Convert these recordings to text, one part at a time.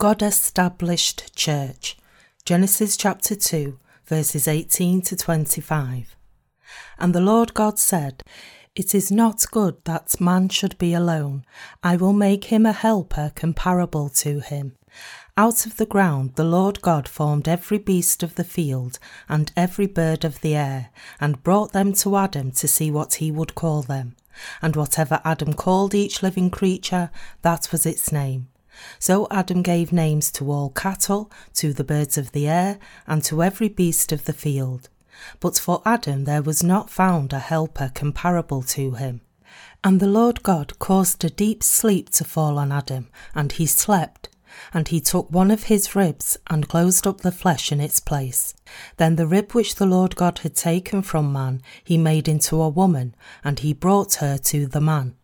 God established church. Genesis chapter 2, verses 18 to 25. And the Lord God said, It is not good that man should be alone. I will make him a helper comparable to him. Out of the ground the Lord God formed every beast of the field and every bird of the air, and brought them to Adam to see what he would call them. And whatever Adam called each living creature, that was its name. So Adam gave names to all cattle, to the birds of the air, and to every beast of the field. But for Adam there was not found a helper comparable to him. And the Lord God caused a deep sleep to fall on Adam, and he slept. And he took one of his ribs and closed up the flesh in its place. Then the rib which the Lord God had taken from man he made into a woman, and he brought her to the man.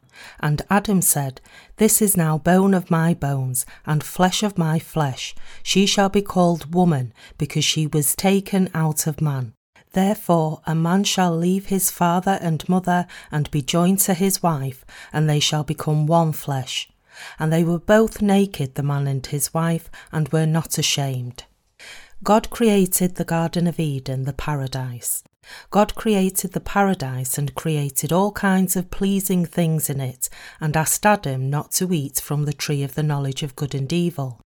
And Adam said, This is now bone of my bones, and flesh of my flesh. She shall be called woman, because she was taken out of man. Therefore a man shall leave his father and mother, and be joined to his wife, and they shall become one flesh. And they were both naked, the man and his wife, and were not ashamed. God created the Garden of Eden, the paradise. God created the paradise and created all kinds of pleasing things in it, and asked Adam not to eat from the tree of the knowledge of good and evil.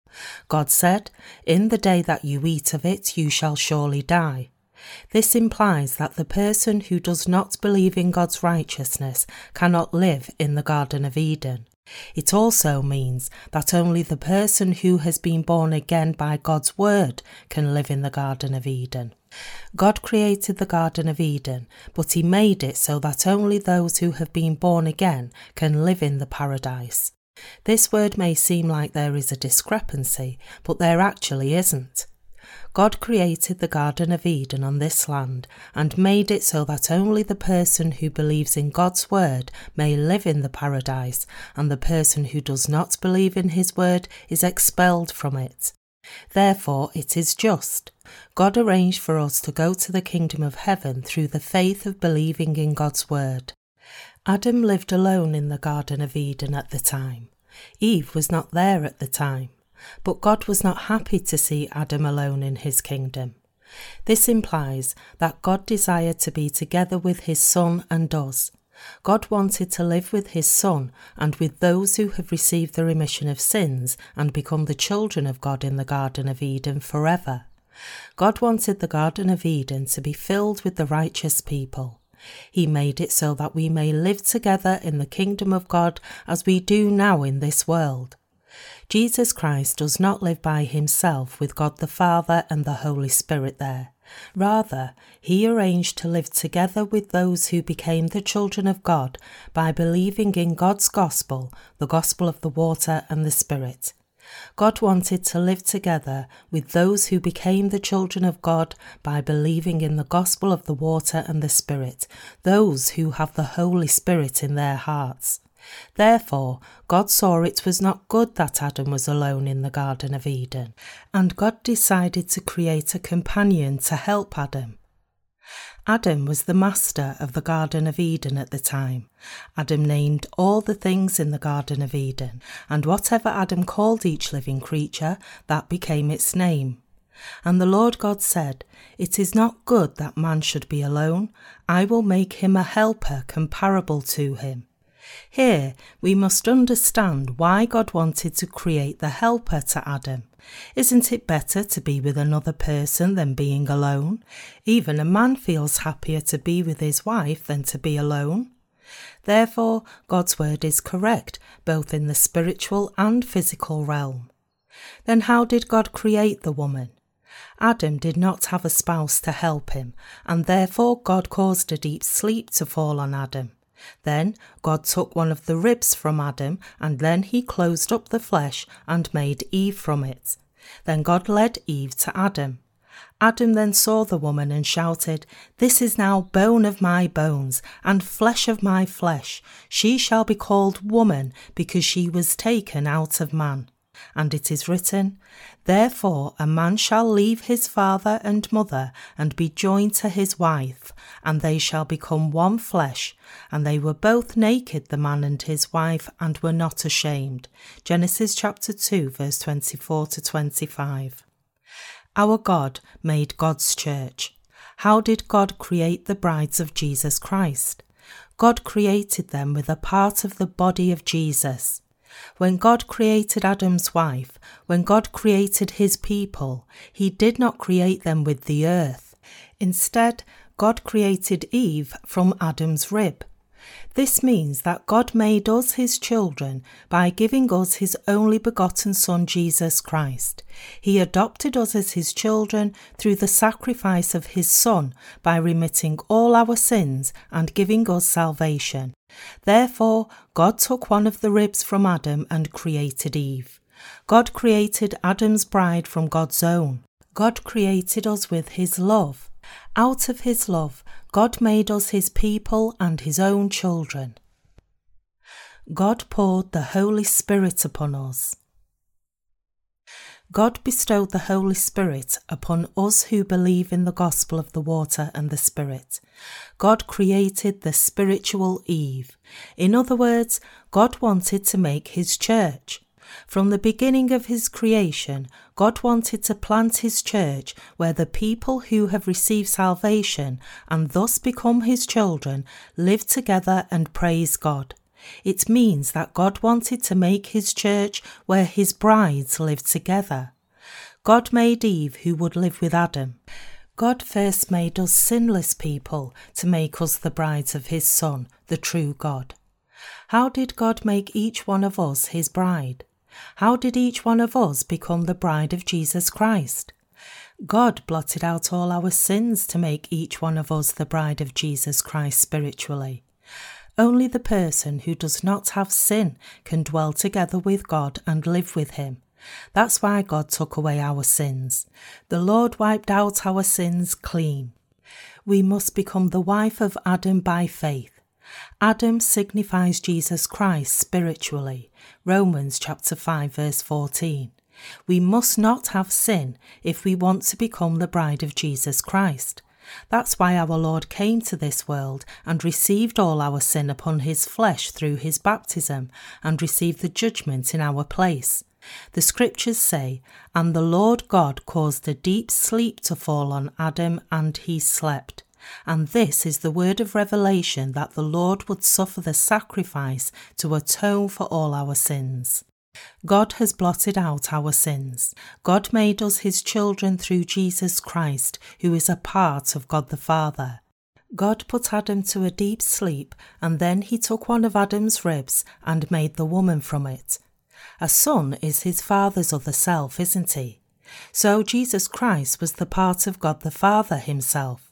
God said, In the day that you eat of it, you shall surely die. This implies that the person who does not believe in God's righteousness cannot live in the Garden of Eden. It also means that only the person who has been born again by God's word can live in the Garden of Eden. God created the Garden of Eden, but He made it so that only those who have been born again can live in the paradise. This word may seem like there is a discrepancy, but there actually isn't. God created the Garden of Eden on this land and made it so that only the person who believes in God's word may live in the paradise, and the person who does not believe in his word is expelled from it. Therefore, it is just. God arranged for us to go to the kingdom of heaven through the faith of believing in God's word. Adam lived alone in the Garden of Eden at the time. Eve was not there at the time. But God was not happy to see Adam alone in his kingdom. This implies that God desired to be together with his Son and us. God wanted to live with his Son and with those who have received the remission of sins and become the children of God in the Garden of Eden forever. God wanted the Garden of Eden to be filled with the righteous people. He made it so that we may live together in the kingdom of God as we do now in this world. Jesus Christ does not live by himself with God the Father and the Holy Spirit there. Rather, he arranged to live together with those who became the children of God by believing in God's gospel, the gospel of the water and the Spirit. God wanted to live together with those who became the children of God by believing in the gospel of the water and the Spirit, those who have the Holy Spirit in their hearts. Therefore, God saw it was not good that Adam was alone in the Garden of Eden, and God decided to create a companion to help Adam. Adam was the master of the Garden of Eden at the time. Adam named all the things in the Garden of Eden, and whatever Adam called each living creature, that became its name. And the Lord God said, It is not good that man should be alone. I will make him a helper comparable to him. Here we must understand why God wanted to create the helper to Adam. Isn't it better to be with another person than being alone? Even a man feels happier to be with his wife than to be alone. Therefore, God's word is correct, both in the spiritual and physical realm. Then how did God create the woman? Adam did not have a spouse to help him, and therefore God caused a deep sleep to fall on Adam. Then God took one of the ribs from Adam, and then he closed up the flesh and made Eve from it. Then God led Eve to Adam. Adam then saw the woman and shouted, This is now bone of my bones and flesh of my flesh. She shall be called woman because she was taken out of man. And it is written, Therefore a man shall leave his father and mother and be joined to his wife, and they shall become one flesh. And they were both naked, the man and his wife, and were not ashamed. Genesis chapter 2, verse 24 to 25. Our God made God's church. How did God create the brides of Jesus Christ? God created them with a part of the body of Jesus. When God created Adam's wife, when God created his people, he did not create them with the earth. Instead, God created Eve from Adam's rib. This means that God made us his children by giving us his only begotten Son, Jesus Christ. He adopted us as his children through the sacrifice of his Son by remitting all our sins and giving us salvation. Therefore, God took one of the ribs from Adam and created Eve. God created Adam's bride from God's own. God created us with his love. Out of his love, God made us his people and his own children. God poured the Holy Spirit upon us. God bestowed the Holy Spirit upon us who believe in the gospel of the water and the Spirit. God created the spiritual Eve. In other words, God wanted to make his church. From the beginning of his creation, God wanted to plant his church where the people who have received salvation and thus become his children live together and praise God. It means that God wanted to make his church where his brides live together. God made Eve who would live with Adam. God first made us sinless people to make us the brides of his Son, the true God. How did God make each one of us his bride? How did each one of us become the bride of Jesus Christ? God blotted out all our sins to make each one of us the bride of Jesus Christ spiritually. Only the person who does not have sin can dwell together with God and live with Him. That's why God took away our sins. The Lord wiped out our sins clean. We must become the wife of Adam by faith. Adam signifies Jesus Christ spiritually. Romans chapter 5 verse 14. We must not have sin if we want to become the bride of Jesus Christ. That's why our Lord came to this world and received all our sin upon his flesh through his baptism and received the judgment in our place. The scriptures say, And the Lord God caused a deep sleep to fall on Adam, and he slept. And this is the word of revelation that the Lord would suffer the sacrifice to atone for all our sins. God has blotted out our sins. God made us his children through Jesus Christ, who is a part of God the Father. God put Adam to a deep sleep, and then he took one of Adam's ribs and made the woman from it. A son is his father's other self, isn't he? So Jesus Christ was the part of God the Father himself.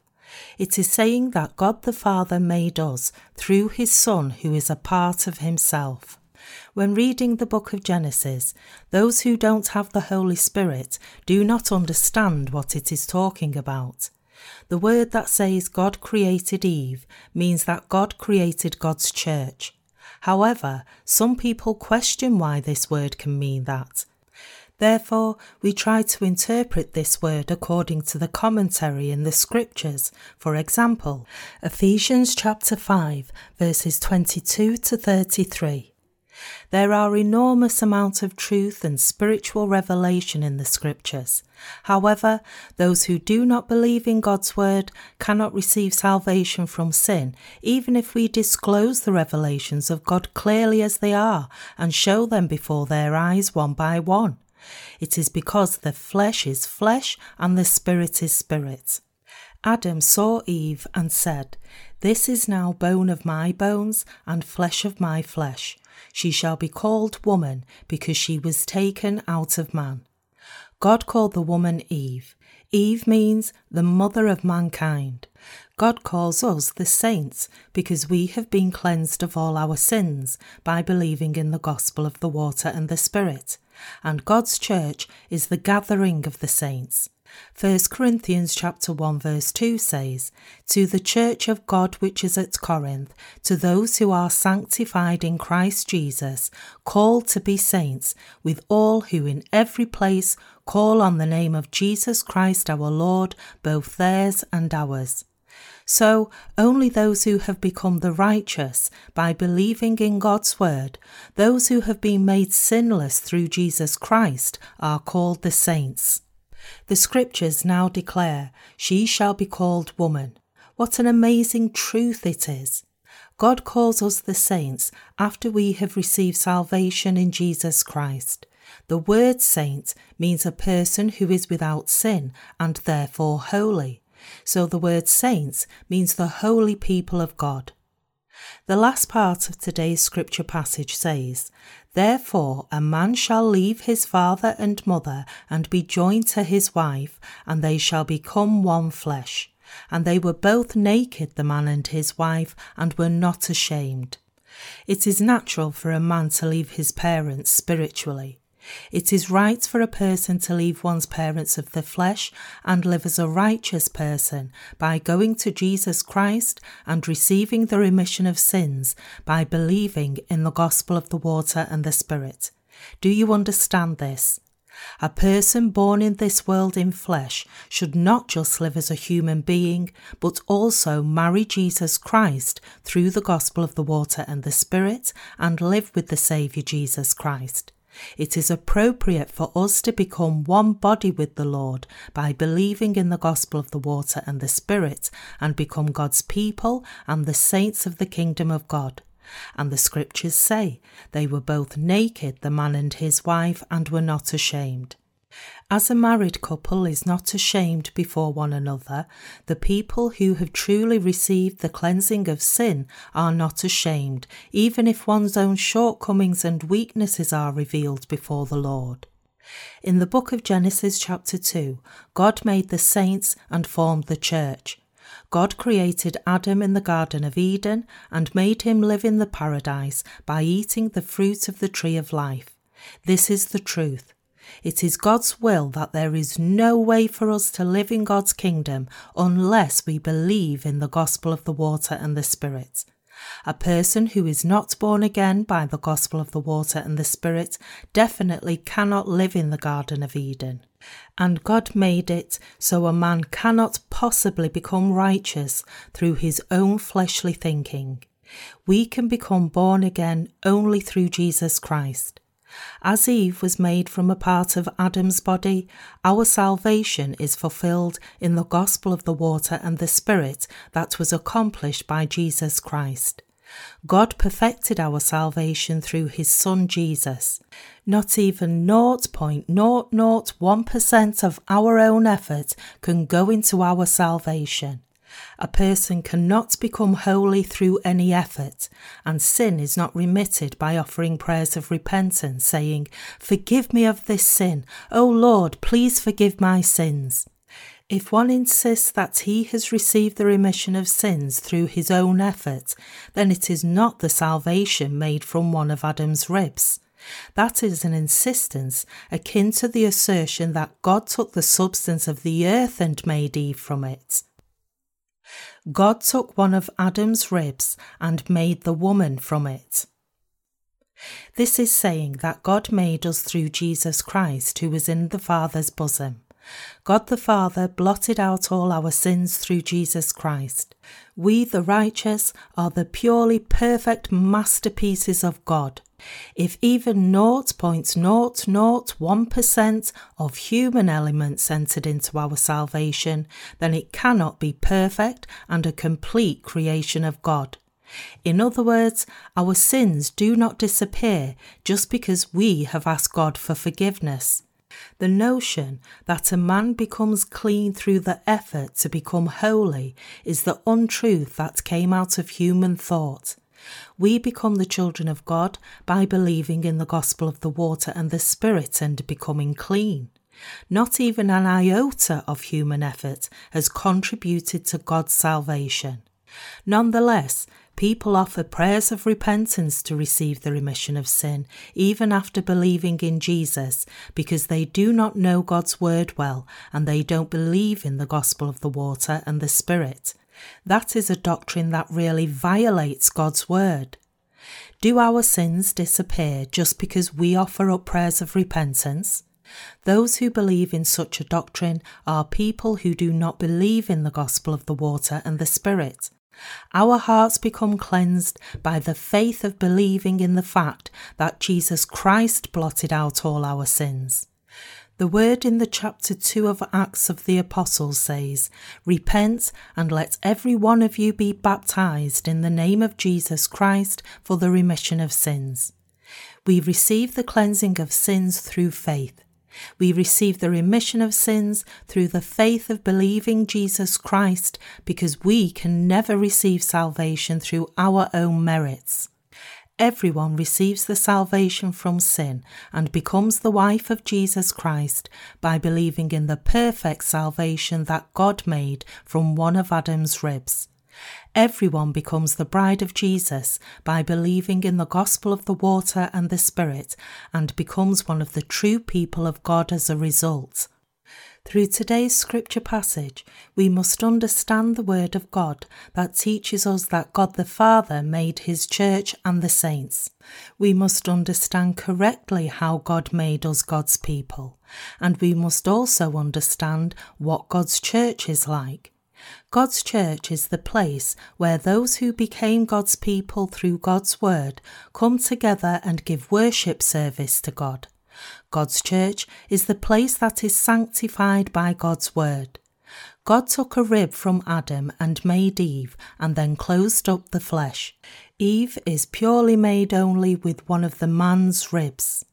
It is saying that God the Father made us through his Son, who is a part of himself. When reading the book of Genesis, those who don't have the Holy Spirit do not understand what it is talking about. The word that says God created Eve means that God created God's church. However, some people question why this word can mean that. Therefore, we try to interpret this word according to the commentary in the scriptures. For example, Ephesians chapter 5, verses 22 to 33. There are enormous amounts of truth and spiritual revelation in the scriptures. However, those who do not believe in God's word cannot receive salvation from sin, even if we disclose the revelations of God clearly as they are and show them before their eyes one by one. It is because the flesh is flesh and the spirit is spirit. Adam saw Eve and said, This is now bone of my bones and flesh of my flesh. She shall be called woman because she was taken out of man. God called the woman Eve. Eve means the mother of mankind. God calls us the saints because we have been cleansed of all our sins by believing in the gospel of the water and the spirit and God's church is the gathering of the saints. 1 Corinthians chapter 1 verse 2 says, To the church of God which is at Corinth, to those who are sanctified in Christ Jesus, called to be saints, with all who in every place call on the name of Jesus Christ our Lord, both theirs and ours. So, only those who have become the righteous by believing in God's word, those who have been made sinless through Jesus Christ, are called the saints. The scriptures now declare, She shall be called woman. What an amazing truth it is! God calls us the saints after we have received salvation in Jesus Christ. The word saint means a person who is without sin and therefore holy. So the word saints means the holy people of God. The last part of today's scripture passage says, Therefore a man shall leave his father and mother and be joined to his wife, and they shall become one flesh. And they were both naked, the man and his wife, and were not ashamed. It is natural for a man to leave his parents spiritually. It is right for a person to leave one's parents of the flesh and live as a righteous person by going to Jesus Christ and receiving the remission of sins by believing in the gospel of the water and the Spirit. Do you understand this? A person born in this world in flesh should not just live as a human being, but also marry Jesus Christ through the gospel of the water and the Spirit and live with the Saviour Jesus Christ. It is appropriate for us to become one body with the Lord by believing in the gospel of the water and the Spirit and become God's people and the saints of the kingdom of God. And the scriptures say, They were both naked, the man and his wife, and were not ashamed. As a married couple is not ashamed before one another, the people who have truly received the cleansing of sin are not ashamed, even if one's own shortcomings and weaknesses are revealed before the Lord. In the book of Genesis, chapter 2, God made the saints and formed the church. God created Adam in the Garden of Eden and made him live in the paradise by eating the fruit of the tree of life. This is the truth. It is God's will that there is no way for us to live in God's kingdom unless we believe in the gospel of the water and the Spirit. A person who is not born again by the gospel of the water and the Spirit definitely cannot live in the Garden of Eden. And God made it so a man cannot possibly become righteous through his own fleshly thinking. We can become born again only through Jesus Christ. As Eve was made from a part of Adam's body, our salvation is fulfilled in the gospel of the water and the Spirit that was accomplished by Jesus Christ. God perfected our salvation through his Son Jesus. Not even 0.001% of our own effort can go into our salvation. A person cannot become holy through any effort, and sin is not remitted by offering prayers of repentance, saying, Forgive me of this sin. O Lord, please forgive my sins. If one insists that he has received the remission of sins through his own effort, then it is not the salvation made from one of Adam's ribs. That is an insistence akin to the assertion that God took the substance of the earth and made Eve from it. God took one of Adam's ribs and made the woman from it. This is saying that God made us through Jesus Christ, who was in the Father's bosom. God the Father blotted out all our sins through Jesus Christ. We, the righteous, are the purely perfect masterpieces of God. If even 0.001% of human elements entered into our salvation, then it cannot be perfect and a complete creation of God. In other words, our sins do not disappear just because we have asked God for forgiveness. The notion that a man becomes clean through the effort to become holy is the untruth that came out of human thought. We become the children of God by believing in the gospel of the water and the Spirit and becoming clean. Not even an iota of human effort has contributed to God's salvation. Nonetheless, People offer prayers of repentance to receive the remission of sin, even after believing in Jesus, because they do not know God's word well and they don't believe in the gospel of the water and the Spirit. That is a doctrine that really violates God's word. Do our sins disappear just because we offer up prayers of repentance? Those who believe in such a doctrine are people who do not believe in the gospel of the water and the Spirit. Our hearts become cleansed by the faith of believing in the fact that Jesus Christ blotted out all our sins. The word in the chapter 2 of Acts of the Apostles says, Repent and let every one of you be baptized in the name of Jesus Christ for the remission of sins. We receive the cleansing of sins through faith. We receive the remission of sins through the faith of believing Jesus Christ because we can never receive salvation through our own merits. Everyone receives the salvation from sin and becomes the wife of Jesus Christ by believing in the perfect salvation that God made from one of Adam's ribs. Everyone becomes the bride of Jesus by believing in the gospel of the water and the Spirit and becomes one of the true people of God as a result. Through today's scripture passage, we must understand the Word of God that teaches us that God the Father made His church and the saints. We must understand correctly how God made us God's people, and we must also understand what God's church is like. God's church is the place where those who became God's people through God's word come together and give worship service to God. God's church is the place that is sanctified by God's word. God took a rib from Adam and made Eve and then closed up the flesh. Eve is purely made only with one of the man's ribs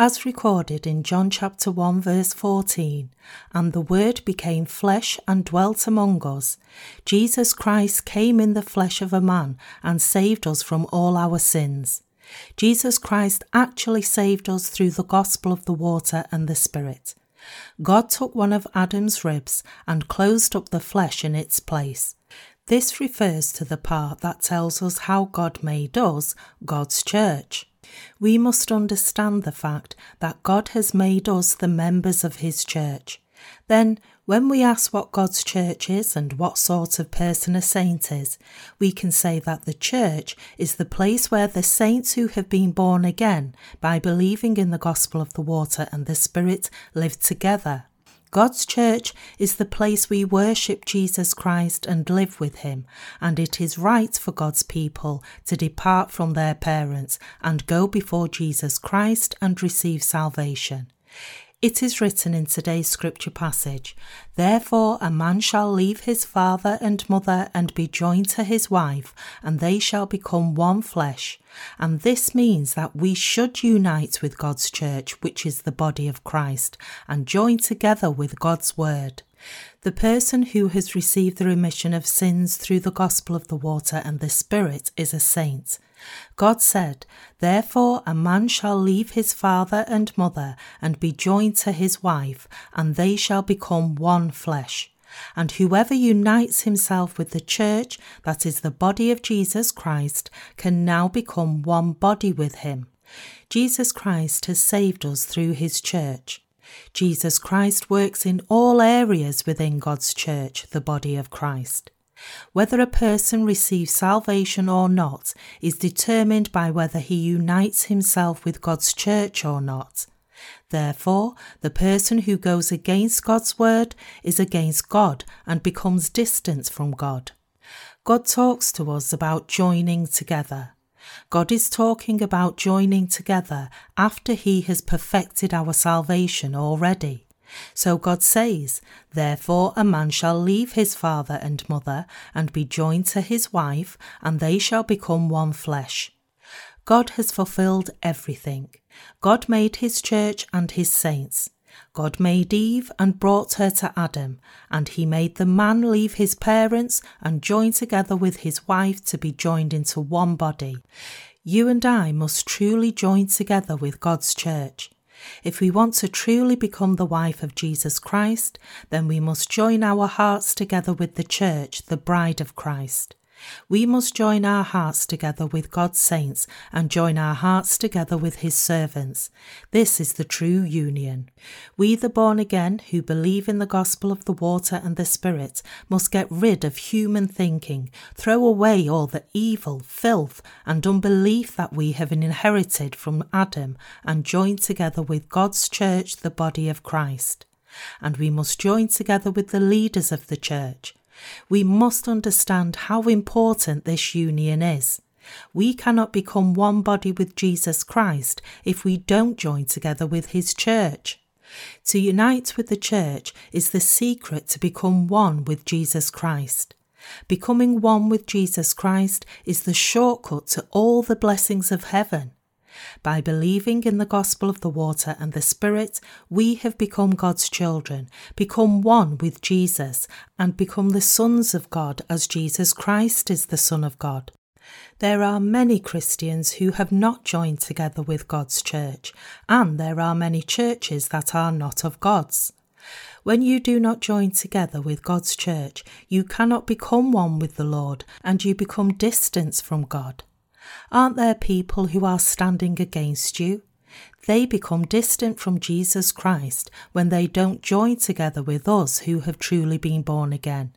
as recorded in John chapter 1 verse 14, and the word became flesh and dwelt among us. Jesus Christ came in the flesh of a man and saved us from all our sins. Jesus Christ actually saved us through the gospel of the water and the spirit. God took one of Adam's ribs and closed up the flesh in its place. This refers to the part that tells us how God made us, God's church we must understand the fact that God has made us the members of His church. Then, when we ask what God's church is and what sort of person a saint is, we can say that the church is the place where the saints who have been born again by believing in the gospel of the water and the Spirit live together. God's church is the place we worship Jesus Christ and live with him, and it is right for God's people to depart from their parents and go before Jesus Christ and receive salvation. It is written in today's scripture passage Therefore a man shall leave his father and mother and be joined to his wife, and they shall become one flesh. And this means that we should unite with God's church, which is the body of Christ, and join together with God's word. The person who has received the remission of sins through the gospel of the water and the Spirit is a saint. God said, Therefore a man shall leave his father and mother and be joined to his wife, and they shall become one flesh. And whoever unites himself with the church, that is the body of Jesus Christ, can now become one body with him. Jesus Christ has saved us through his church. Jesus Christ works in all areas within God's church, the body of Christ. Whether a person receives salvation or not is determined by whether he unites himself with God's church or not. Therefore, the person who goes against God's word is against God and becomes distant from God. God talks to us about joining together. God is talking about joining together after He has perfected our salvation already. So God says, Therefore a man shall leave his father and mother and be joined to his wife, and they shall become one flesh. God has fulfilled everything. God made his church and his saints. God made Eve and brought her to Adam, and he made the man leave his parents and join together with his wife to be joined into one body. You and I must truly join together with God's church. If we want to truly become the wife of Jesus Christ, then we must join our hearts together with the church, the bride of Christ. We must join our hearts together with God's saints and join our hearts together with his servants. This is the true union. We, the born again, who believe in the gospel of the water and the Spirit, must get rid of human thinking, throw away all the evil, filth, and unbelief that we have inherited from Adam, and join together with God's church, the body of Christ. And we must join together with the leaders of the church we must understand how important this union is. We cannot become one body with Jesus Christ if we don't join together with his church. To unite with the church is the secret to become one with Jesus Christ. Becoming one with Jesus Christ is the shortcut to all the blessings of heaven. By believing in the gospel of the water and the Spirit, we have become God's children, become one with Jesus, and become the sons of God as Jesus Christ is the Son of God. There are many Christians who have not joined together with God's church, and there are many churches that are not of God's. When you do not join together with God's church, you cannot become one with the Lord, and you become distant from God. Aren't there people who are standing against you? They become distant from Jesus Christ when they don't join together with us who have truly been born again.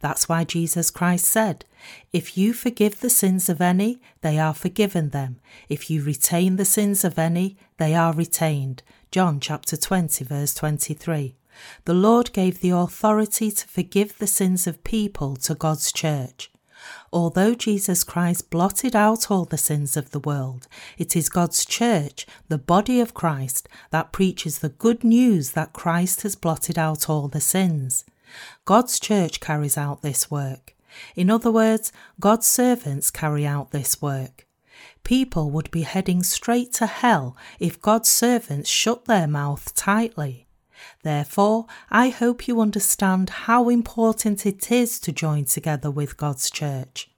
That's why Jesus Christ said, If you forgive the sins of any, they are forgiven them. If you retain the sins of any, they are retained. John chapter 20, verse 23. The Lord gave the authority to forgive the sins of people to God's church. Although Jesus Christ blotted out all the sins of the world, it is God's church, the body of Christ, that preaches the good news that Christ has blotted out all the sins. God's church carries out this work. In other words, God's servants carry out this work. People would be heading straight to hell if God's servants shut their mouth tightly. Therefore, I hope you understand how important it is to join together with God's church.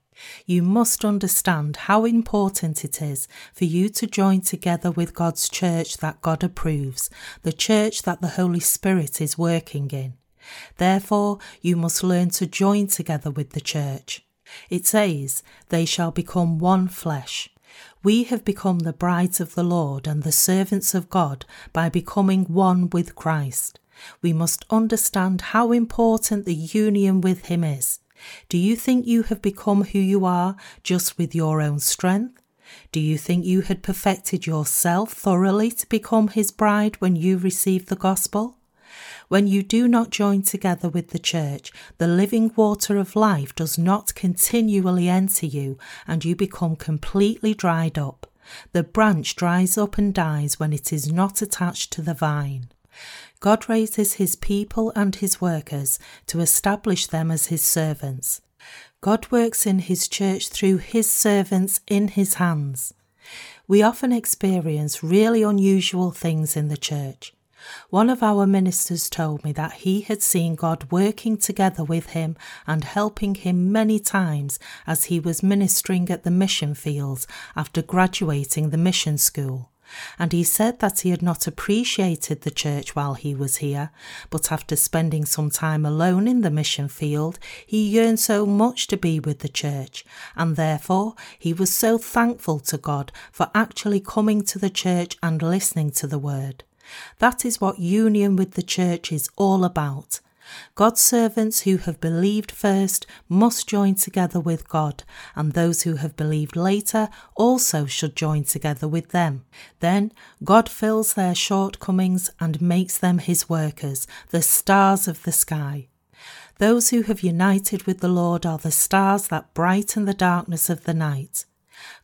You must understand how important it is for you to join together with God's church that God approves, the church that the Holy Spirit is working in. Therefore, you must learn to join together with the church. It says, They shall become one flesh. We have become the brides of the Lord and the servants of God by becoming one with Christ. We must understand how important the union with Him is. Do you think you have become who you are just with your own strength? Do you think you had perfected yourself thoroughly to become His bride when you received the gospel? When you do not join together with the church, the living water of life does not continually enter you and you become completely dried up. The branch dries up and dies when it is not attached to the vine. God raises his people and his workers to establish them as his servants. God works in his church through his servants in his hands. We often experience really unusual things in the church. One of our ministers told me that he had seen God working together with him and helping him many times as he was ministering at the mission fields after graduating the mission school. And he said that he had not appreciated the church while he was here, but after spending some time alone in the mission field, he yearned so much to be with the church, and therefore he was so thankful to God for actually coming to the church and listening to the word. That is what union with the church is all about. God's servants who have believed first must join together with God, and those who have believed later also should join together with them. Then God fills their shortcomings and makes them his workers, the stars of the sky. Those who have united with the Lord are the stars that brighten the darkness of the night.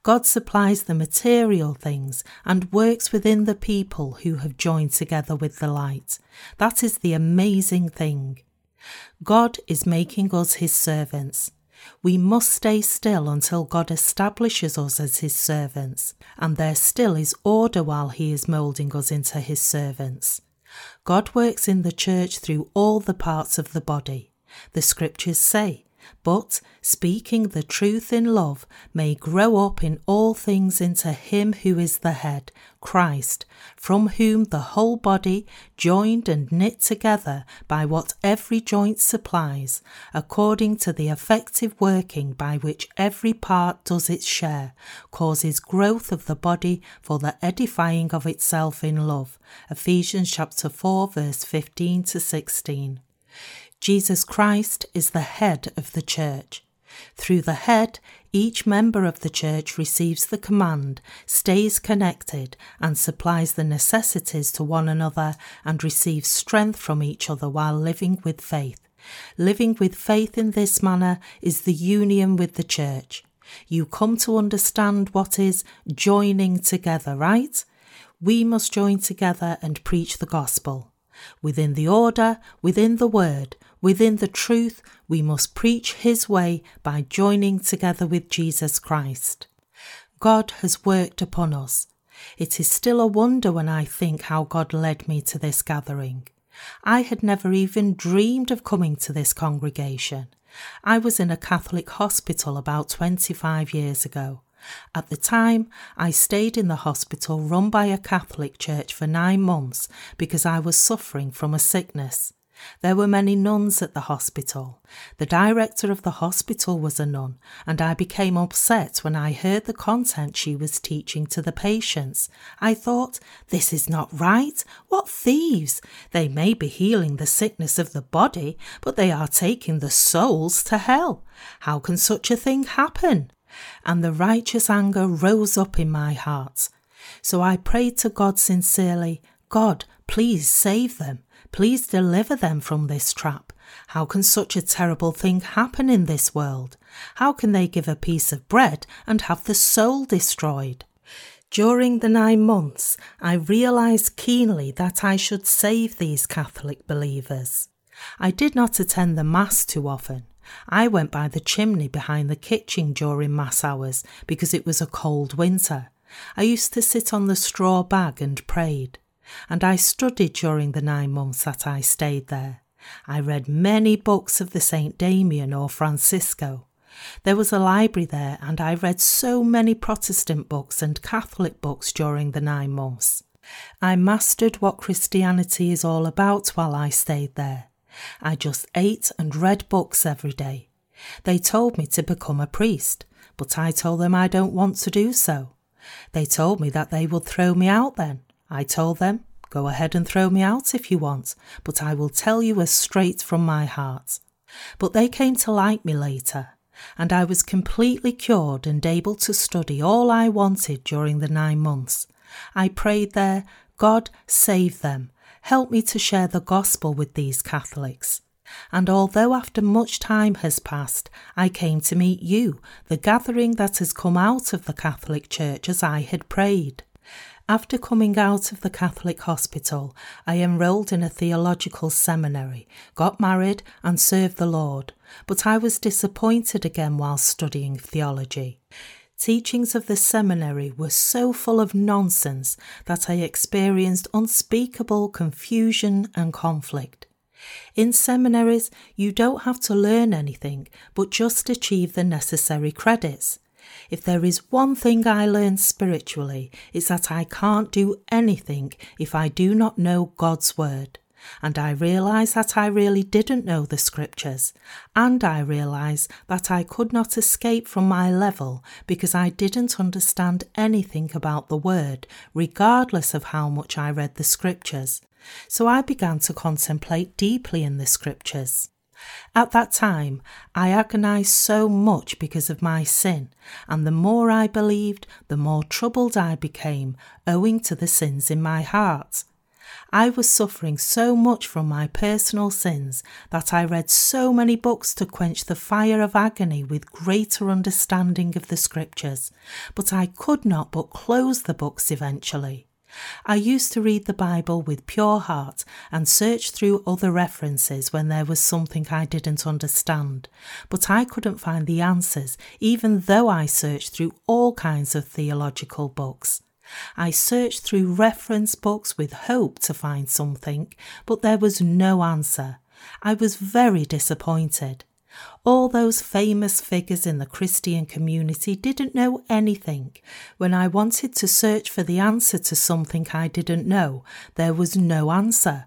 God supplies the material things and works within the people who have joined together with the light. That is the amazing thing. God is making us his servants. We must stay still until God establishes us as his servants, and there still is order while he is moulding us into his servants. God works in the church through all the parts of the body. The scriptures say, but speaking the truth in love may grow up in all things into him who is the head, Christ, from whom the whole body, joined and knit together by what every joint supplies, according to the effective working by which every part does its share, causes growth of the body for the edifying of itself in love. Ephesians chapter 4 verse 15 to 16. Jesus Christ is the head of the church. Through the head, each member of the church receives the command, stays connected, and supplies the necessities to one another and receives strength from each other while living with faith. Living with faith in this manner is the union with the church. You come to understand what is joining together, right? We must join together and preach the gospel. Within the order, within the word, within the truth, we must preach His way by joining together with Jesus Christ. God has worked upon us. It is still a wonder when I think how God led me to this gathering. I had never even dreamed of coming to this congregation. I was in a Catholic hospital about 25 years ago. At the time, I stayed in the hospital run by a Catholic church for nine months because I was suffering from a sickness. There were many nuns at the hospital. The director of the hospital was a nun, and I became upset when I heard the content she was teaching to the patients. I thought, this is not right. What thieves! They may be healing the sickness of the body, but they are taking the souls to hell. How can such a thing happen? And the righteous anger rose up in my heart. So I prayed to God sincerely, God, please save them. Please deliver them from this trap. How can such a terrible thing happen in this world? How can they give a piece of bread and have the soul destroyed? During the nine months, I realised keenly that I should save these Catholic believers. I did not attend the Mass too often. I went by the chimney behind the kitchen during Mass hours because it was a cold winter. I used to sit on the straw bag and prayed and I studied during the nine months that I stayed there. I read many books of the St. Damien or Francisco. There was a library there, and I read so many Protestant books and Catholic books during the nine months. I mastered what Christianity is all about while I stayed there. I just ate and read books every day. They told me to become a priest, but I told them I don't want to do so. They told me that they would throw me out then. I told them, Go ahead and throw me out if you want, but I will tell you as straight from my heart. But they came to like me later, and I was completely cured and able to study all I wanted during the nine months. I prayed there, God, save them. Help me to share the gospel with these Catholics. And although after much time has passed, I came to meet you, the gathering that has come out of the Catholic Church as I had prayed. After coming out of the Catholic hospital, I enrolled in a theological seminary, got married, and served the Lord, but I was disappointed again while studying theology. Teachings of the seminary were so full of nonsense that I experienced unspeakable confusion and conflict. In seminaries, you don't have to learn anything but just achieve the necessary credits. If there is one thing I learned spiritually, it's that I can't do anything if I do not know God's Word. And I realise that I really didn't know the scriptures. And I realise that I could not escape from my level because I didn't understand anything about the Word, regardless of how much I read the scriptures. So I began to contemplate deeply in the scriptures. At that time, I agonized so much because of my sin, and the more I believed, the more troubled I became, owing to the sins in my heart. I was suffering so much from my personal sins that I read so many books to quench the fire of agony with greater understanding of the scriptures, but I could not but close the books eventually. I used to read the Bible with pure heart and search through other references when there was something I didn't understand, but I couldn't find the answers even though I searched through all kinds of theological books. I searched through reference books with hope to find something, but there was no answer. I was very disappointed. All those famous figures in the Christian community didn't know anything. When I wanted to search for the answer to something I didn't know, there was no answer.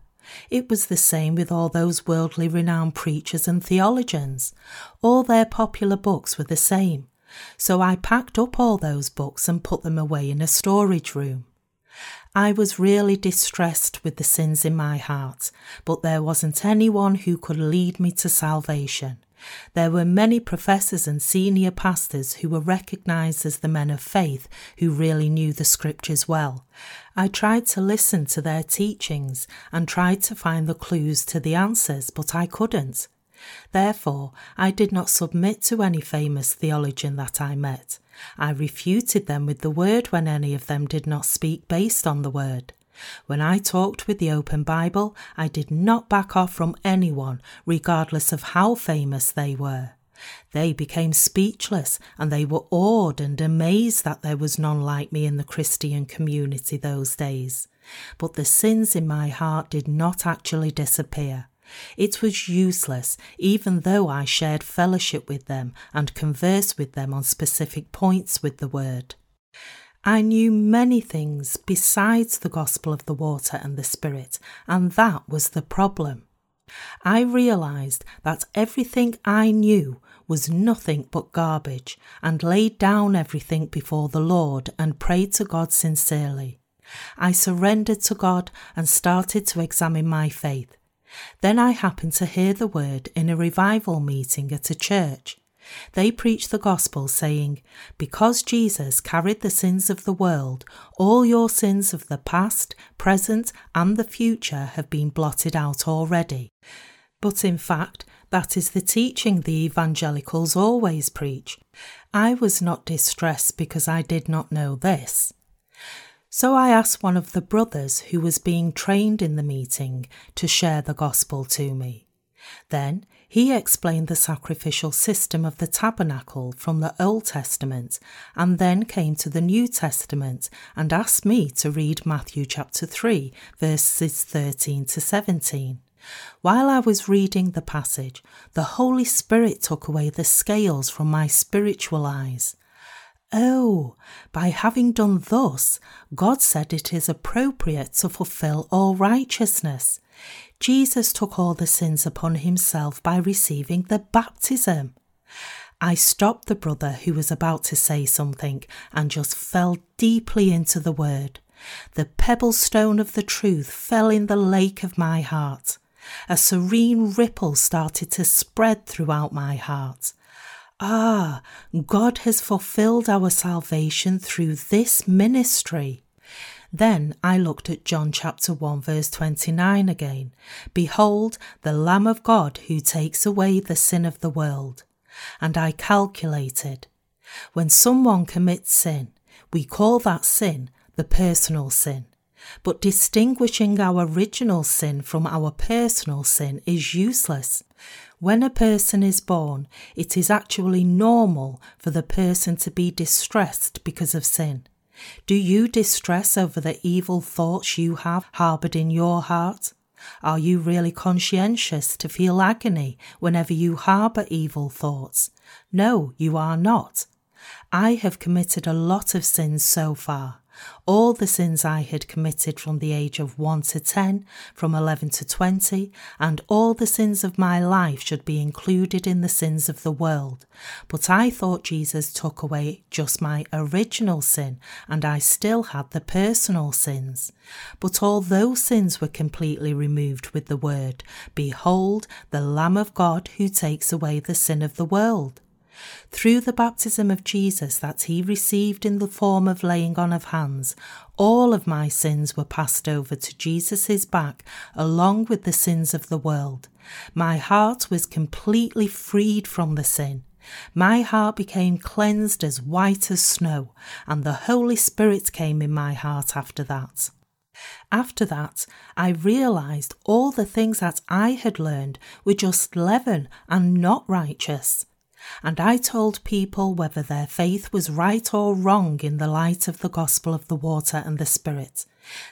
It was the same with all those worldly renowned preachers and theologians. All their popular books were the same. So I packed up all those books and put them away in a storage room. I was really distressed with the sins in my heart, but there wasn't anyone who could lead me to salvation. There were many professors and senior pastors who were recognized as the men of faith who really knew the scriptures well. I tried to listen to their teachings and tried to find the clues to the answers, but I couldn't. Therefore, I did not submit to any famous theologian that I met. I refuted them with the word when any of them did not speak based on the word. When I talked with the open Bible, I did not back off from anyone, regardless of how famous they were. They became speechless and they were awed and amazed that there was none like me in the Christian community those days. But the sins in my heart did not actually disappear. It was useless, even though I shared fellowship with them and conversed with them on specific points with the Word. I knew many things besides the gospel of the water and the Spirit, and that was the problem. I realized that everything I knew was nothing but garbage and laid down everything before the Lord and prayed to God sincerely. I surrendered to God and started to examine my faith. Then I happened to hear the word in a revival meeting at a church. They preach the gospel, saying, Because Jesus carried the sins of the world, all your sins of the past, present, and the future have been blotted out already. But in fact, that is the teaching the evangelicals always preach. I was not distressed because I did not know this. So I asked one of the brothers who was being trained in the meeting to share the gospel to me. Then he explained the sacrificial system of the tabernacle from the Old Testament and then came to the New Testament and asked me to read Matthew chapter 3, verses 13 to 17. While I was reading the passage, the Holy Spirit took away the scales from my spiritual eyes. Oh, by having done thus, God said it is appropriate to fulfill all righteousness. Jesus took all the sins upon himself by receiving the baptism. I stopped the brother who was about to say something and just fell deeply into the word. The pebble stone of the truth fell in the lake of my heart. A serene ripple started to spread throughout my heart. Ah, God has fulfilled our salvation through this ministry. Then I looked at John chapter 1 verse 29 again. Behold, the Lamb of God who takes away the sin of the world. And I calculated. When someone commits sin, we call that sin the personal sin. But distinguishing our original sin from our personal sin is useless. When a person is born, it is actually normal for the person to be distressed because of sin. Do you distress over the evil thoughts you have harboured in your heart? Are you really conscientious to feel agony whenever you harbour evil thoughts? No, you are not. I have committed a lot of sins so far all the sins I had committed from the age of 1 to 10, from 11 to 20, and all the sins of my life should be included in the sins of the world. But I thought Jesus took away just my original sin, and I still had the personal sins. But all those sins were completely removed with the word, Behold, the Lamb of God who takes away the sin of the world. Through the baptism of Jesus that he received in the form of laying on of hands, all of my sins were passed over to Jesus' back along with the sins of the world. My heart was completely freed from the sin. My heart became cleansed as white as snow, and the Holy Spirit came in my heart after that. After that, I realized all the things that I had learned were just leaven and not righteous and I told people whether their faith was right or wrong in the light of the gospel of the water and the spirit.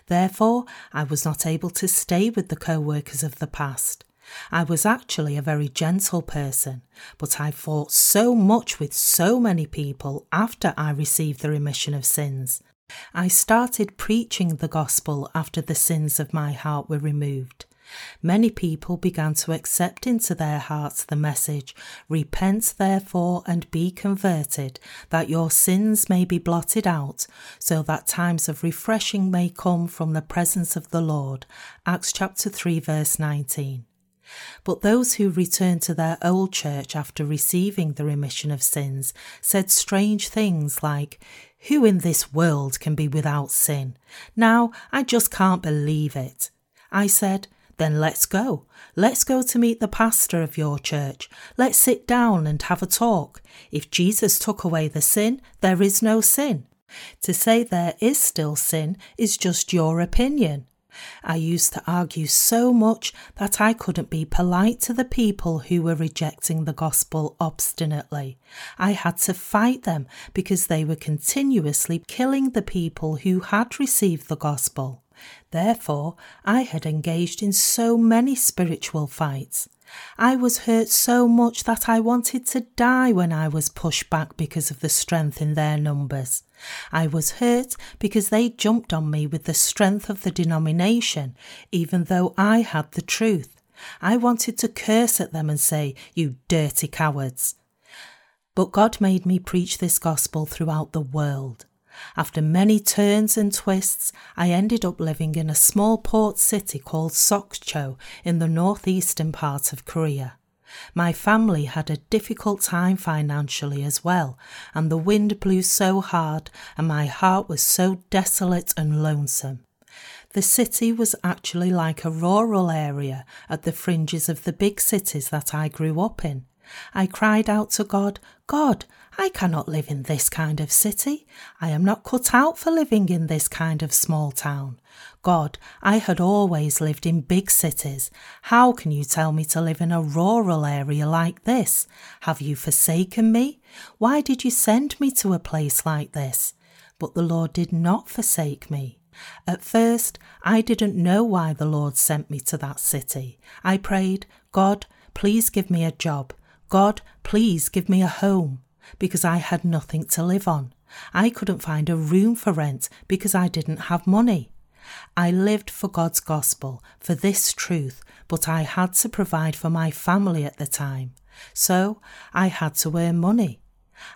Therefore, I was not able to stay with the co workers of the past. I was actually a very gentle person, but I fought so much with so many people after I received the remission of sins. I started preaching the gospel after the sins of my heart were removed. Many people began to accept into their hearts the message, Repent therefore and be converted, that your sins may be blotted out, so that times of refreshing may come from the presence of the Lord. Acts chapter 3, verse 19. But those who returned to their old church after receiving the remission of sins said strange things like, Who in this world can be without sin? Now I just can't believe it. I said, then let's go. Let's go to meet the pastor of your church. Let's sit down and have a talk. If Jesus took away the sin, there is no sin. To say there is still sin is just your opinion. I used to argue so much that I couldn't be polite to the people who were rejecting the gospel obstinately. I had to fight them because they were continuously killing the people who had received the gospel. Therefore, I had engaged in so many spiritual fights. I was hurt so much that I wanted to die when I was pushed back because of the strength in their numbers. I was hurt because they jumped on me with the strength of the denomination, even though I had the truth. I wanted to curse at them and say, You dirty cowards. But God made me preach this gospel throughout the world. After many turns and twists, I ended up living in a small port city called Sokcho in the northeastern part of Korea. My family had a difficult time financially as well, and the wind blew so hard, and my heart was so desolate and lonesome. The city was actually like a rural area at the fringes of the big cities that I grew up in. I cried out to God, God, I cannot live in this kind of city. I am not cut out for living in this kind of small town. God, I had always lived in big cities. How can you tell me to live in a rural area like this? Have you forsaken me? Why did you send me to a place like this? But the Lord did not forsake me. At first, I didn't know why the Lord sent me to that city. I prayed, God, please give me a job. God, please give me a home, because I had nothing to live on. I couldn't find a room for rent because I didn't have money. I lived for God's gospel, for this truth, but I had to provide for my family at the time. So I had to earn money.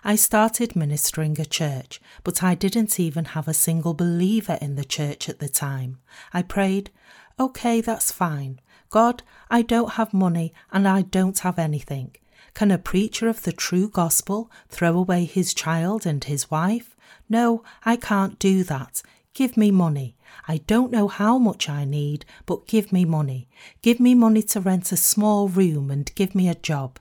I started ministering a church, but I didn't even have a single believer in the church at the time. I prayed, OK, that's fine. God, I don't have money and I don't have anything. Can a preacher of the true gospel throw away his child and his wife? No, I can't do that. Give me money. I don't know how much I need, but give me money. Give me money to rent a small room and give me a job.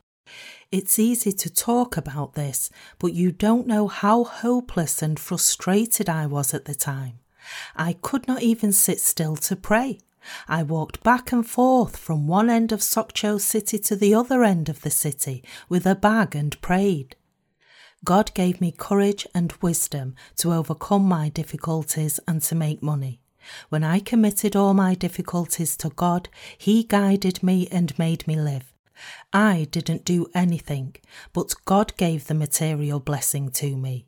It's easy to talk about this, but you don't know how hopeless and frustrated I was at the time. I could not even sit still to pray. I walked back and forth from one end of Sokcho city to the other end of the city with a bag and prayed. God gave me courage and wisdom to overcome my difficulties and to make money. When I committed all my difficulties to God, He guided me and made me live. I didn't do anything, but God gave the material blessing to me.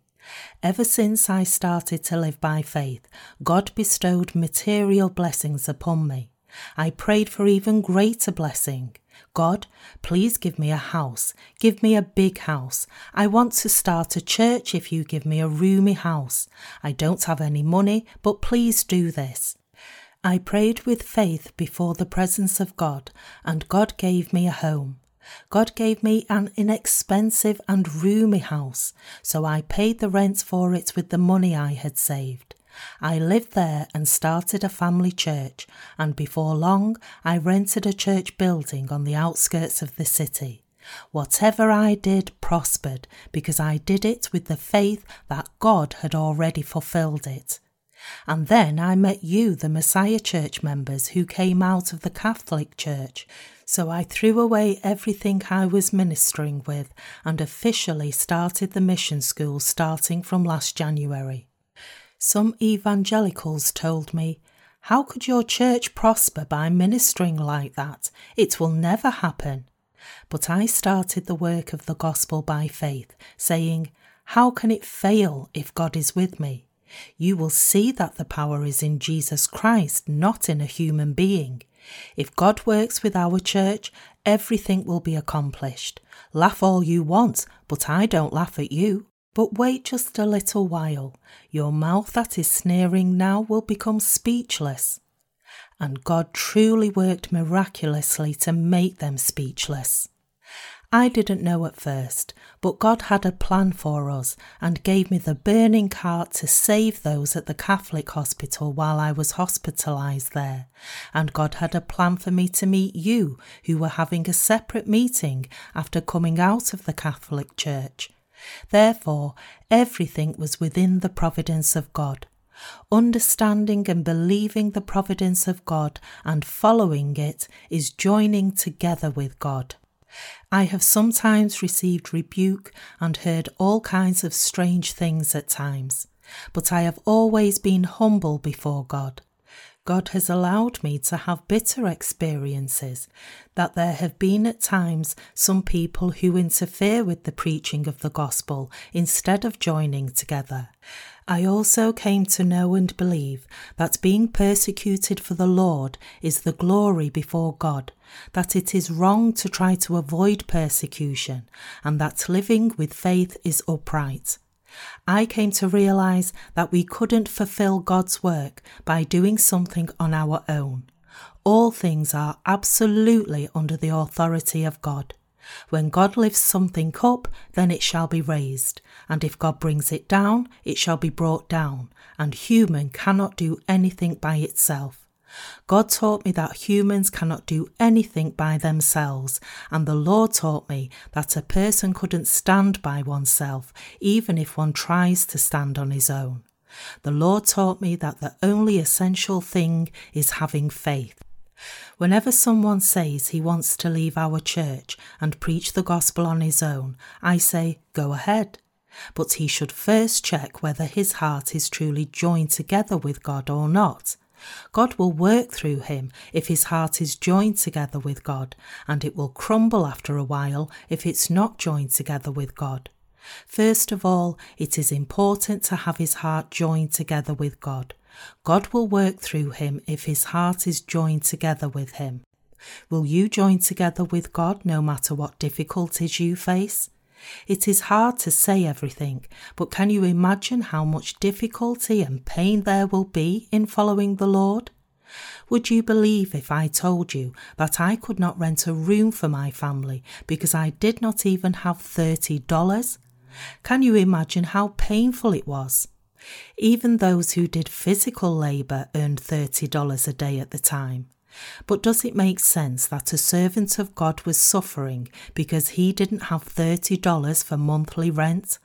Ever since I started to live by faith, God bestowed material blessings upon me. I prayed for even greater blessing. God, please give me a house. Give me a big house. I want to start a church if you give me a roomy house. I don't have any money, but please do this. I prayed with faith before the presence of God, and God gave me a home. God gave me an inexpensive and roomy house, so I paid the rent for it with the money I had saved. I lived there and started a family church, and before long I rented a church building on the outskirts of the city. Whatever I did prospered because I did it with the faith that God had already fulfilled it. And then I met you, the Messiah Church members who came out of the Catholic Church, so I threw away everything I was ministering with and officially started the mission school starting from last January. Some evangelicals told me, How could your church prosper by ministering like that? It will never happen. But I started the work of the gospel by faith, saying, How can it fail if God is with me? You will see that the power is in Jesus Christ, not in a human being. If God works with our church, everything will be accomplished. Laugh all you want, but I don't laugh at you. But wait just a little while. Your mouth that is sneering now will become speechless. And God truly worked miraculously to make them speechless. I didn't know at first, but God had a plan for us and gave me the burning heart to save those at the Catholic hospital while I was hospitalised there. And God had a plan for me to meet you, who were having a separate meeting after coming out of the Catholic Church. Therefore, everything was within the providence of God. Understanding and believing the providence of God and following it is joining together with God. I have sometimes received rebuke and heard all kinds of strange things at times, but I have always been humble before God. God has allowed me to have bitter experiences, that there have been at times some people who interfere with the preaching of the gospel instead of joining together. I also came to know and believe that being persecuted for the Lord is the glory before God, that it is wrong to try to avoid persecution, and that living with faith is upright. I came to realize that we couldn't fulfill God's work by doing something on our own. All things are absolutely under the authority of God. When God lifts something up, then it shall be raised, and if God brings it down, it shall be brought down, and human cannot do anything by itself. God taught me that humans cannot do anything by themselves, and the law taught me that a person couldn't stand by oneself, even if one tries to stand on his own. The law taught me that the only essential thing is having faith. Whenever someone says he wants to leave our church and preach the gospel on his own, I say, go ahead. But he should first check whether his heart is truly joined together with God or not. God will work through him if his heart is joined together with God, and it will crumble after a while if it's not joined together with God. First of all, it is important to have his heart joined together with God. God will work through him if his heart is joined together with him. Will you join together with God no matter what difficulties you face? It is hard to say everything, but can you imagine how much difficulty and pain there will be in following the Lord? Would you believe if I told you that I could not rent a room for my family because I did not even have $30? Can you imagine how painful it was? Even those who did physical labour earned $30 a day at the time. But does it make sense that a servant of God was suffering because he didn't have $30 for monthly rent?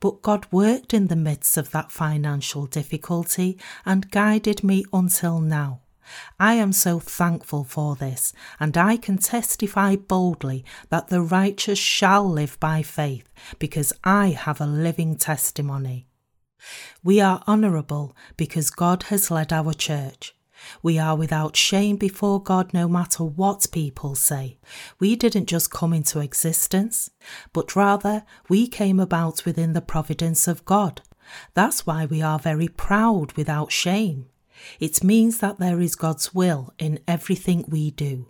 But God worked in the midst of that financial difficulty and guided me until now. I am so thankful for this, and I can testify boldly that the righteous shall live by faith, because I have a living testimony. We are honourable because God has led our church. We are without shame before God no matter what people say. We didn't just come into existence, but rather we came about within the providence of God. That's why we are very proud without shame. It means that there is God's will in everything we do.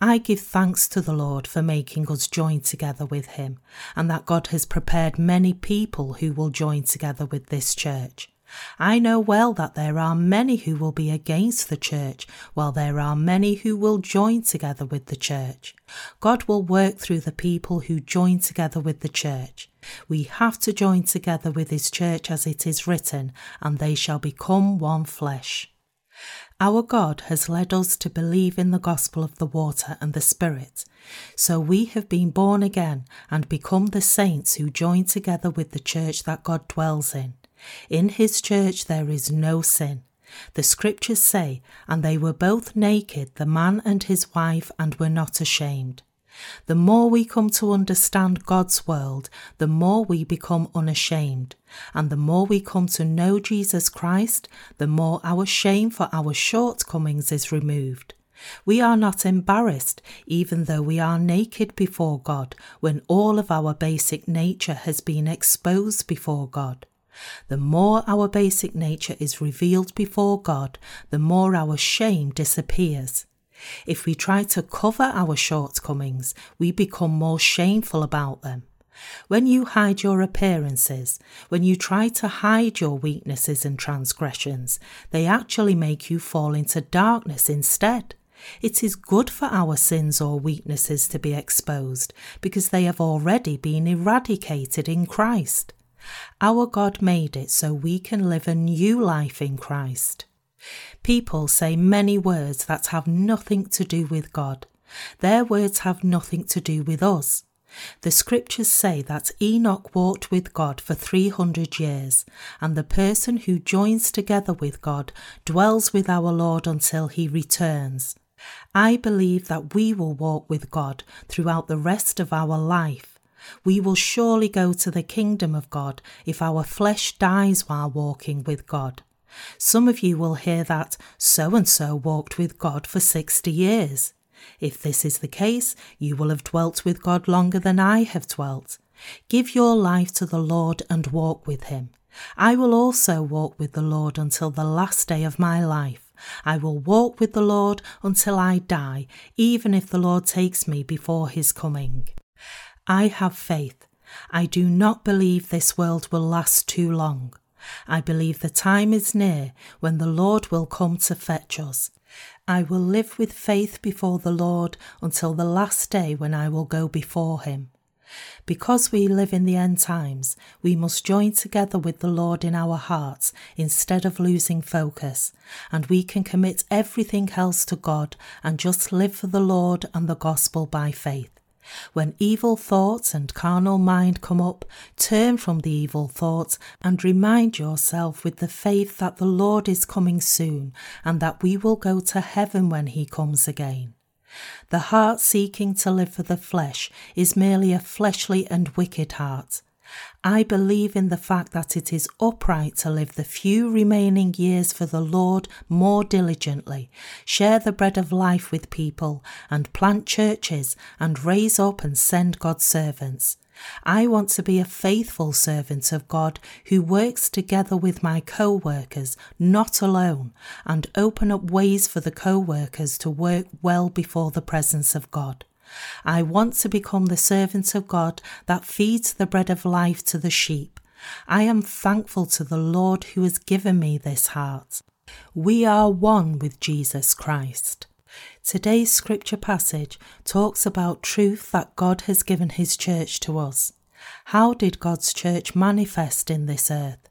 I give thanks to the Lord for making us join together with Him, and that God has prepared many people who will join together with this church. I know well that there are many who will be against the church, while there are many who will join together with the church. God will work through the people who join together with the church. We have to join together with his church as it is written, and they shall become one flesh. Our God has led us to believe in the gospel of the water and the Spirit. So we have been born again and become the saints who join together with the church that God dwells in. In his church there is no sin. The scriptures say, And they were both naked, the man and his wife, and were not ashamed. The more we come to understand God's world, the more we become unashamed. And the more we come to know Jesus Christ, the more our shame for our shortcomings is removed. We are not embarrassed, even though we are naked before God, when all of our basic nature has been exposed before God. The more our basic nature is revealed before God, the more our shame disappears. If we try to cover our shortcomings, we become more shameful about them. When you hide your appearances, when you try to hide your weaknesses and transgressions, they actually make you fall into darkness instead. It is good for our sins or weaknesses to be exposed because they have already been eradicated in Christ. Our God made it so we can live a new life in Christ. People say many words that have nothing to do with God. Their words have nothing to do with us. The scriptures say that Enoch walked with God for 300 years, and the person who joins together with God dwells with our Lord until he returns. I believe that we will walk with God throughout the rest of our life. We will surely go to the kingdom of God if our flesh dies while walking with God. Some of you will hear that so and so walked with God for 60 years. If this is the case, you will have dwelt with God longer than I have dwelt. Give your life to the Lord and walk with him. I will also walk with the Lord until the last day of my life. I will walk with the Lord until I die, even if the Lord takes me before his coming. I have faith. I do not believe this world will last too long. I believe the time is near when the Lord will come to fetch us. I will live with faith before the Lord until the last day when I will go before him. Because we live in the end times, we must join together with the Lord in our hearts instead of losing focus, and we can commit everything else to God and just live for the Lord and the gospel by faith. When evil thoughts and carnal mind come up, turn from the evil thoughts and remind yourself with the faith that the Lord is coming soon and that we will go to heaven when he comes again. The heart seeking to live for the flesh is merely a fleshly and wicked heart. I believe in the fact that it is upright to live the few remaining years for the Lord more diligently, share the bread of life with people, and plant churches and raise up and send God's servants. I want to be a faithful servant of God who works together with my co workers, not alone, and open up ways for the co workers to work well before the presence of God. I want to become the servant of God that feeds the bread of life to the sheep. I am thankful to the Lord who has given me this heart. We are one with Jesus Christ. Today's scripture passage talks about truth that God has given his church to us. How did God's church manifest in this earth?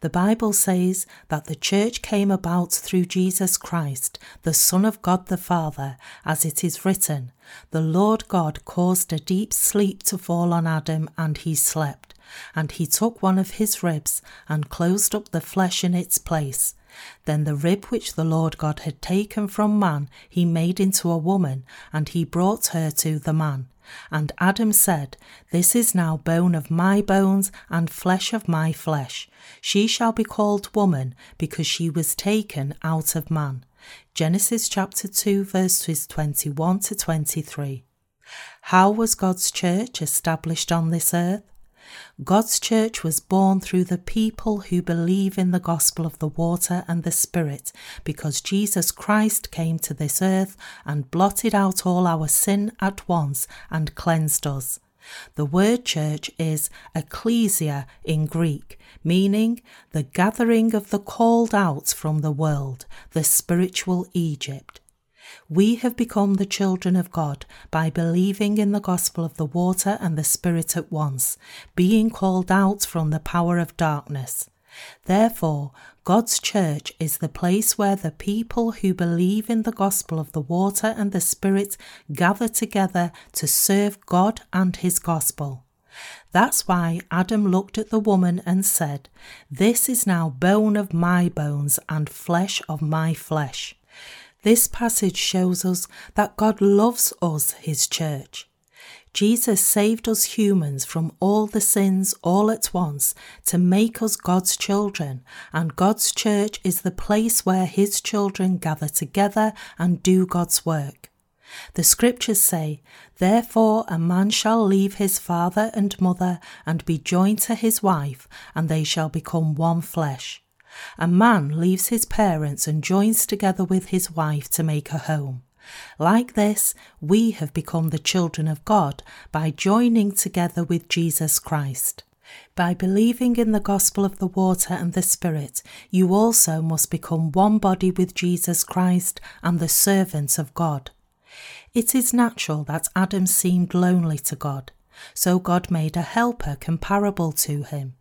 The Bible says that the church came about through Jesus Christ, the Son of God the Father, as it is written, The Lord God caused a deep sleep to fall on Adam, and he slept. And he took one of his ribs and closed up the flesh in its place. Then the rib which the Lord God had taken from man he made into a woman, and he brought her to the man. And Adam said, This is now bone of my bones and flesh of my flesh. She shall be called woman, because she was taken out of man. Genesis chapter 2, verses 21 to 23. How was God's church established on this earth? God's church was born through the people who believe in the gospel of the water and the Spirit, because Jesus Christ came to this earth and blotted out all our sin at once and cleansed us. The word church is ecclesia in Greek, meaning the gathering of the called out from the world, the spiritual Egypt. We have become the children of God by believing in the gospel of the water and the Spirit at once, being called out from the power of darkness. Therefore, God's church is the place where the people who believe in the gospel of the water and the Spirit gather together to serve God and His gospel. That's why Adam looked at the woman and said, This is now bone of my bones and flesh of my flesh. This passage shows us that God loves us, His church. Jesus saved us humans from all the sins all at once to make us God's children, and God's church is the place where his children gather together and do God's work. The scriptures say, Therefore a man shall leave his father and mother and be joined to his wife, and they shall become one flesh. A man leaves his parents and joins together with his wife to make a home. Like this, we have become the children of God by joining together with Jesus Christ. By believing in the gospel of the water and the Spirit, you also must become one body with Jesus Christ and the servants of God. It is natural that Adam seemed lonely to God, so God made a helper comparable to him.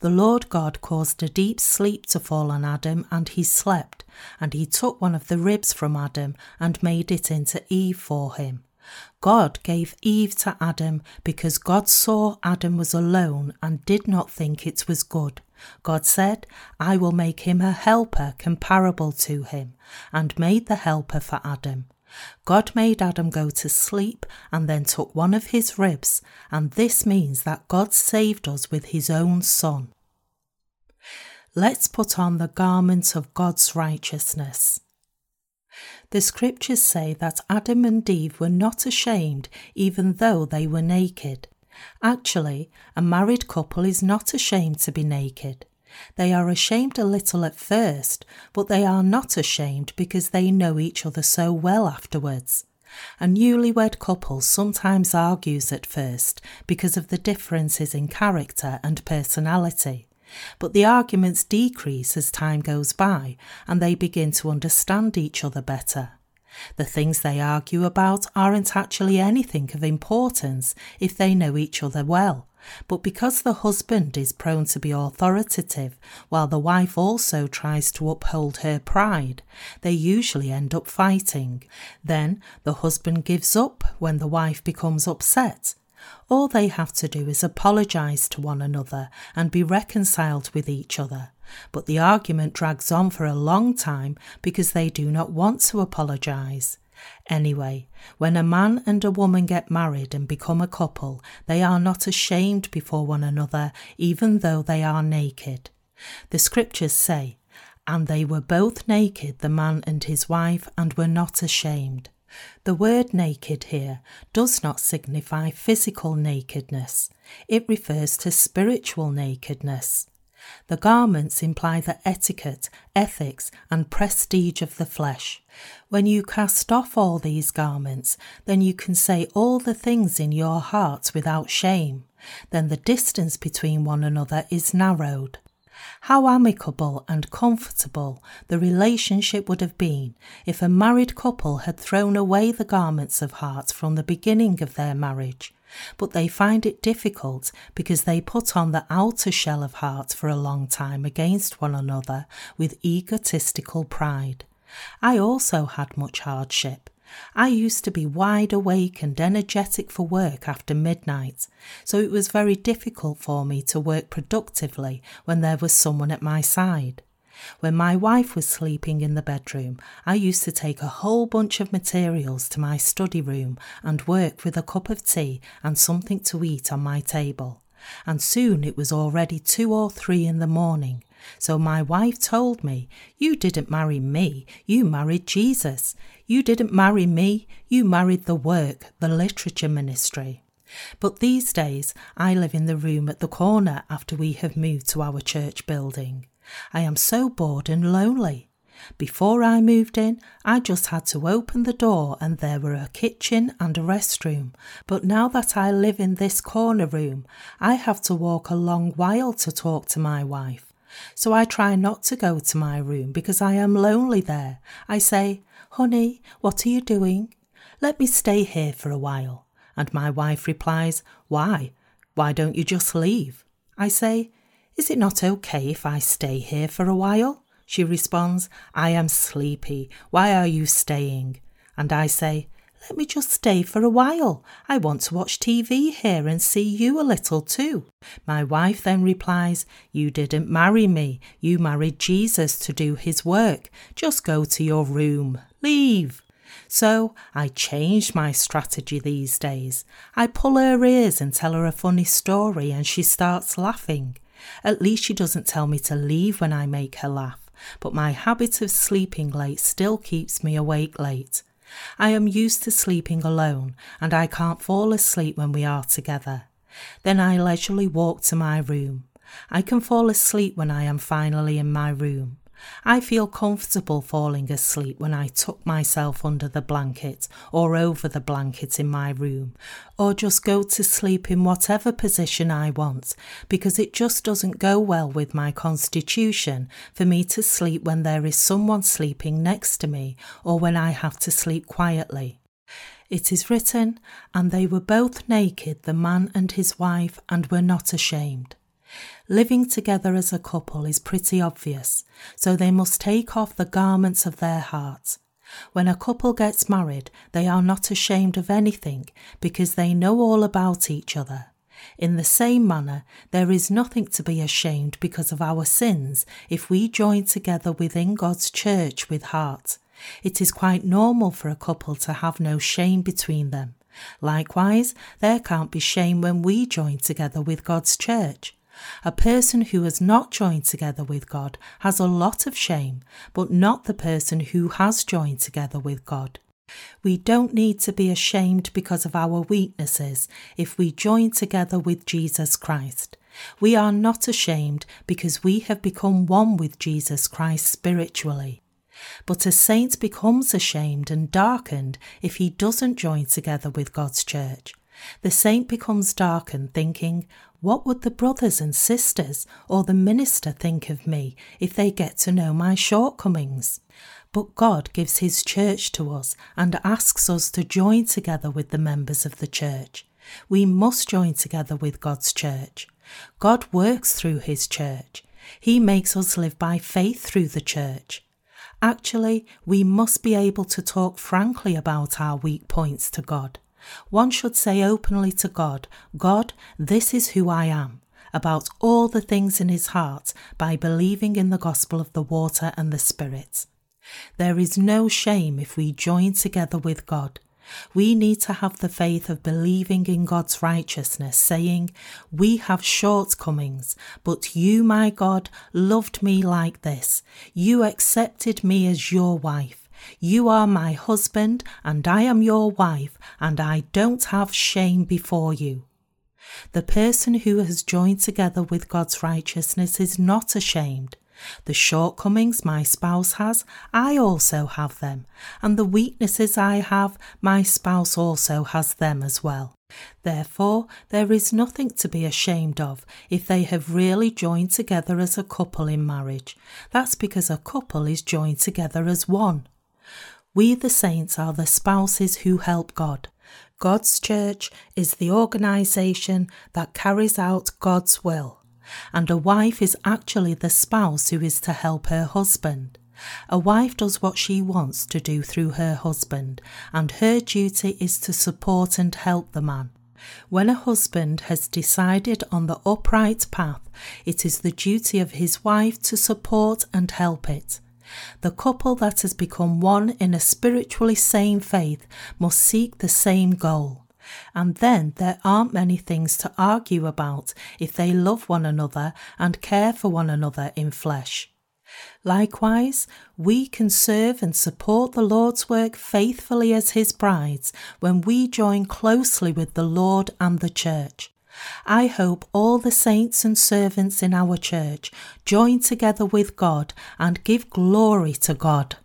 The Lord God caused a deep sleep to fall on Adam, and he slept. And he took one of the ribs from Adam and made it into Eve for him. God gave Eve to Adam because God saw Adam was alone and did not think it was good. God said, I will make him a helper comparable to him, and made the helper for Adam. God made Adam go to sleep and then took one of his ribs, and this means that God saved us with his own Son. Let's put on the garment of God's righteousness. The scriptures say that Adam and Eve were not ashamed even though they were naked. Actually, a married couple is not ashamed to be naked. They are ashamed a little at first, but they are not ashamed because they know each other so well afterwards. A newlywed couple sometimes argues at first because of the differences in character and personality, but the arguments decrease as time goes by and they begin to understand each other better. The things they argue about aren't actually anything of importance if they know each other well but because the husband is prone to be authoritative, while the wife also tries to uphold her pride, they usually end up fighting. Then the husband gives up when the wife becomes upset. All they have to do is apologise to one another and be reconciled with each other. But the argument drags on for a long time because they do not want to apologise. Anyway, when a man and a woman get married and become a couple, they are not ashamed before one another, even though they are naked. The scriptures say, And they were both naked, the man and his wife, and were not ashamed. The word naked here does not signify physical nakedness, it refers to spiritual nakedness. The garments imply the etiquette, ethics, and prestige of the flesh. When you cast off all these garments, then you can say all the things in your heart without shame. Then the distance between one another is narrowed. How amicable and comfortable the relationship would have been if a married couple had thrown away the garments of heart from the beginning of their marriage but they find it difficult because they put on the outer shell of heart for a long time against one another with egotistical pride. I also had much hardship. I used to be wide awake and energetic for work after midnight, so it was very difficult for me to work productively when there was someone at my side. When my wife was sleeping in the bedroom, I used to take a whole bunch of materials to my study room and work with a cup of tea and something to eat on my table. And soon it was already two or three in the morning. So my wife told me, You didn't marry me, you married Jesus. You didn't marry me, you married the work, the literature ministry. But these days I live in the room at the corner after we have moved to our church building. I am so bored and lonely. Before I moved in, I just had to open the door and there were a kitchen and a restroom. But now that I live in this corner room, I have to walk a long while to talk to my wife. So I try not to go to my room because I am lonely there. I say, Honey, what are you doing? Let me stay here for a while. And my wife replies, Why? Why don't you just leave? I say, is it not okay if I stay here for a while? She responds, I am sleepy. Why are you staying? And I say, Let me just stay for a while. I want to watch TV here and see you a little too. My wife then replies, You didn't marry me. You married Jesus to do his work. Just go to your room. Leave. So I change my strategy these days. I pull her ears and tell her a funny story, and she starts laughing. At least she doesn't tell me to leave when I make her laugh, but my habit of sleeping late still keeps me awake late. I am used to sleeping alone, and I can't fall asleep when we are together. Then I leisurely walk to my room. I can fall asleep when I am finally in my room. I feel comfortable falling asleep when I tuck myself under the blanket or over the blanket in my room, or just go to sleep in whatever position I want, because it just doesn't go well with my constitution for me to sleep when there is someone sleeping next to me or when I have to sleep quietly. It is written, and they were both naked, the man and his wife, and were not ashamed. Living together as a couple is pretty obvious, so they must take off the garments of their hearts. When a couple gets married, they are not ashamed of anything because they know all about each other. In the same manner, there is nothing to be ashamed because of our sins if we join together within God's church with heart. It is quite normal for a couple to have no shame between them. Likewise, there can't be shame when we join together with God's church. A person who has not joined together with God has a lot of shame, but not the person who has joined together with God. We don't need to be ashamed because of our weaknesses if we join together with Jesus Christ. We are not ashamed because we have become one with Jesus Christ spiritually. But a saint becomes ashamed and darkened if he doesn't join together with God's church. The saint becomes darkened, thinking, What would the brothers and sisters or the minister think of me if they get to know my shortcomings? But God gives His church to us and asks us to join together with the members of the church. We must join together with God's church. God works through His church. He makes us live by faith through the church. Actually, we must be able to talk frankly about our weak points to God. One should say openly to God, God, this is who I am, about all the things in his heart by believing in the gospel of the water and the Spirit. There is no shame if we join together with God. We need to have the faith of believing in God's righteousness, saying, We have shortcomings, but you, my God, loved me like this. You accepted me as your wife. You are my husband, and I am your wife, and I don't have shame before you. The person who has joined together with God's righteousness is not ashamed. The shortcomings my spouse has, I also have them, and the weaknesses I have, my spouse also has them as well. Therefore, there is nothing to be ashamed of if they have really joined together as a couple in marriage. That's because a couple is joined together as one. We, the saints, are the spouses who help God. God's church is the organisation that carries out God's will, and a wife is actually the spouse who is to help her husband. A wife does what she wants to do through her husband, and her duty is to support and help the man. When a husband has decided on the upright path, it is the duty of his wife to support and help it. The couple that has become one in a spiritually sane faith must seek the same goal. And then there aren't many things to argue about if they love one another and care for one another in flesh. Likewise, we can serve and support the Lord's work faithfully as His brides when we join closely with the Lord and the Church. I hope all the saints and servants in our church join together with God and give glory to God.